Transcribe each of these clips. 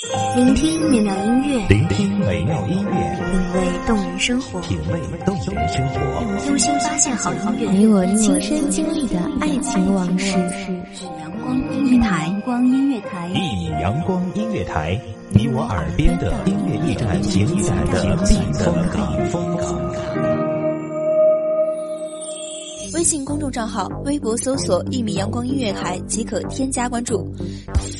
聆听美妙音乐，聆听美妙音乐，品味动人生活，品味动人生活，用心发现好音乐，你我亲身经历的爱情往事。阳光音乐台，阳光音乐台，一米阳光音乐台，你我耳边的音乐驿站，情感的避风港。微信公众账号、微博搜索“一米阳光音乐台”即可添加关注。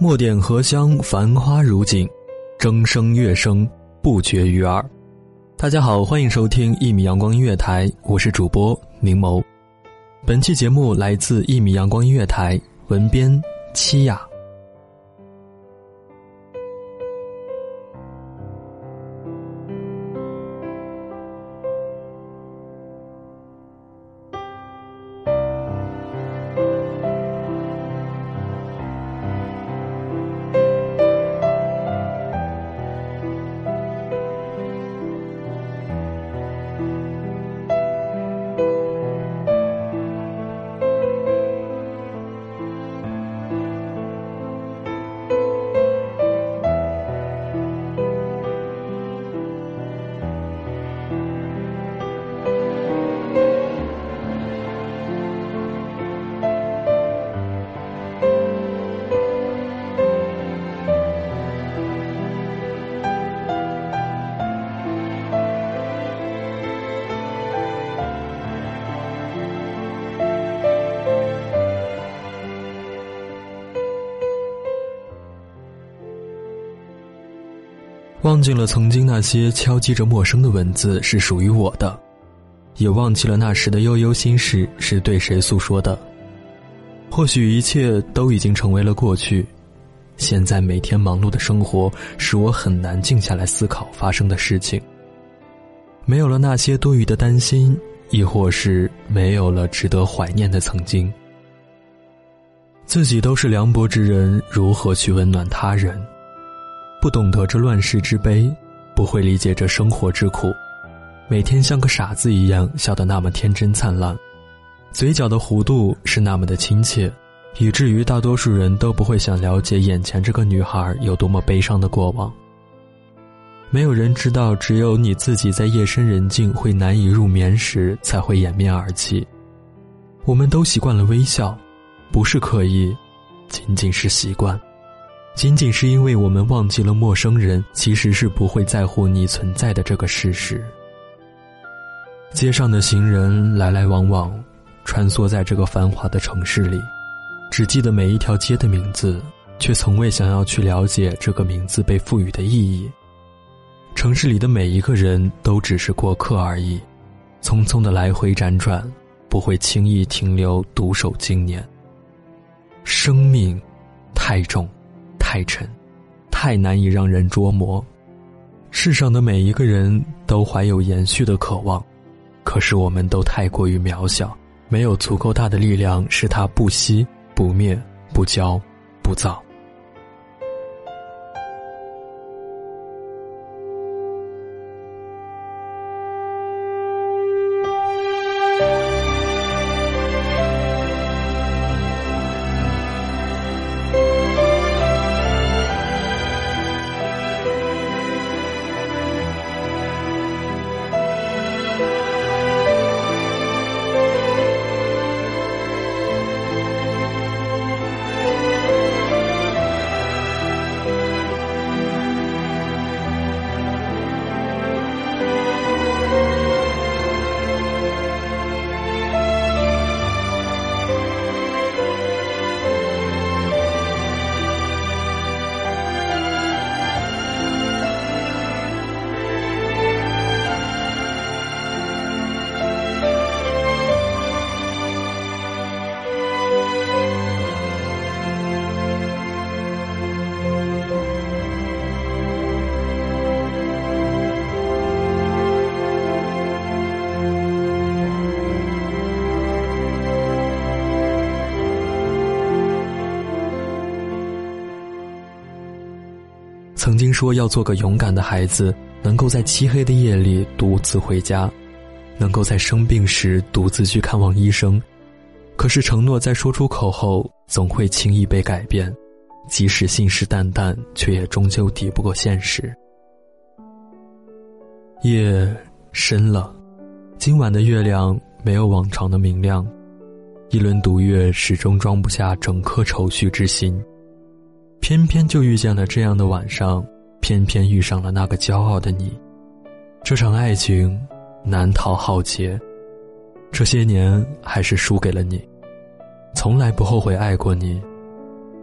墨点荷香，繁花如锦，筝声乐声不绝于耳。大家好，欢迎收听一米阳光音乐台，我是主播明眸。本期节目来自一米阳光音乐台，文编七雅。忘记了曾经那些敲击着陌生的文字是属于我的，也忘记了那时的悠悠心事是对谁诉说的。或许一切都已经成为了过去，现在每天忙碌的生活使我很难静下来思考发生的事情。没有了那些多余的担心，亦或是没有了值得怀念的曾经。自己都是凉薄之人，如何去温暖他人？不懂得这乱世之悲，不会理解这生活之苦，每天像个傻子一样笑得那么天真灿烂，嘴角的弧度是那么的亲切，以至于大多数人都不会想了解眼前这个女孩有多么悲伤的过往。没有人知道，只有你自己在夜深人静会难以入眠时才会掩面而泣。我们都习惯了微笑，不是刻意，仅仅是习惯。仅仅是因为我们忘记了陌生人其实是不会在乎你存在的这个事实。街上的行人来来往往，穿梭在这个繁华的城市里，只记得每一条街的名字，却从未想要去了解这个名字被赋予的意义。城市里的每一个人都只是过客而已，匆匆的来回辗转，不会轻易停留，独守经年。生命太重。太沉，太难以让人捉摸。世上的每一个人都怀有延续的渴望，可是我们都太过于渺小，没有足够大的力量使它不息、不灭、不骄、不躁。曾经说要做个勇敢的孩子，能够在漆黑的夜里独自回家，能够在生病时独自去看望医生。可是承诺在说出口后，总会轻易被改变，即使信誓旦旦，却也终究抵不过现实。夜深了，今晚的月亮没有往常的明亮，一轮独月始终装不下整颗愁绪之心。偏偏就遇见了这样的晚上，偏偏遇上了那个骄傲的你。这场爱情难逃浩劫，这些年还是输给了你。从来不后悔爱过你，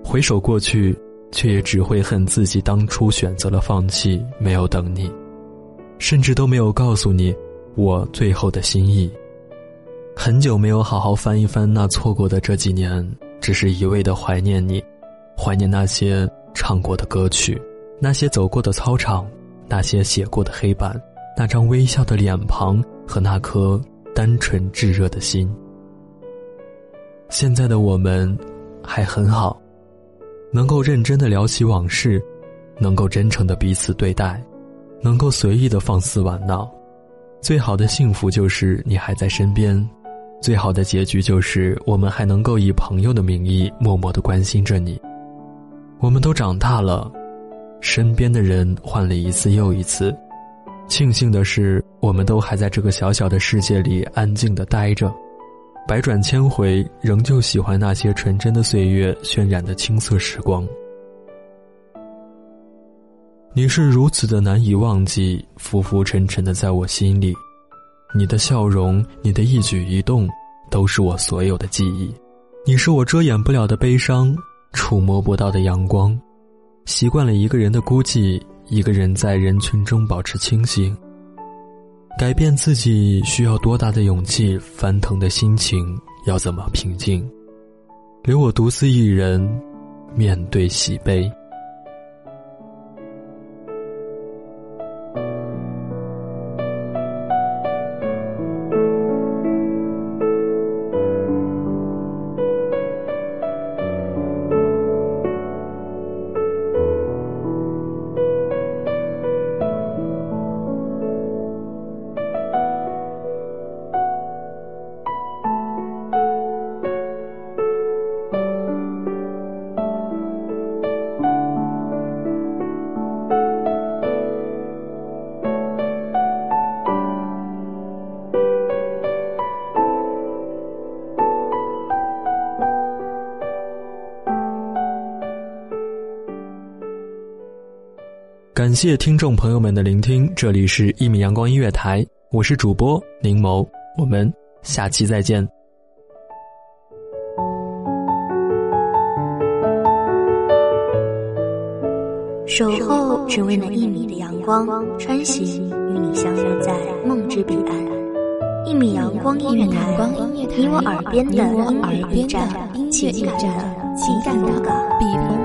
回首过去，却也只会恨自己当初选择了放弃，没有等你，甚至都没有告诉你我最后的心意。很久没有好好翻一翻那错过的这几年，只是一味的怀念你。怀念那些唱过的歌曲，那些走过的操场，那些写过的黑板，那张微笑的脸庞和那颗单纯炙热的心。现在的我们还很好，能够认真的聊起往事，能够真诚的彼此对待，能够随意的放肆玩闹。最好的幸福就是你还在身边，最好的结局就是我们还能够以朋友的名义默默的关心着你。我们都长大了，身边的人换了一次又一次。庆幸的是，我们都还在这个小小的世界里安静的待着。百转千回，仍旧喜欢那些纯真的岁月渲染的青涩时光。你是如此的难以忘记，浮浮沉沉的在我心里。你的笑容，你的一举一动，都是我所有的记忆。你是我遮掩不了的悲伤。触摸不到的阳光，习惯了一个人的孤寂，一个人在人群中保持清醒。改变自己需要多大的勇气？翻腾的心情要怎么平静？留我独自一人，面对喜悲。感谢听众朋友们的聆听，这里是一米阳光音乐台，我是主播柠檬，我们下期再见。守候只为那一米的阳光，穿行与你相约在梦之彼岸。一米阳光音乐台，你我耳边的耳边站，情感的情感的避风港。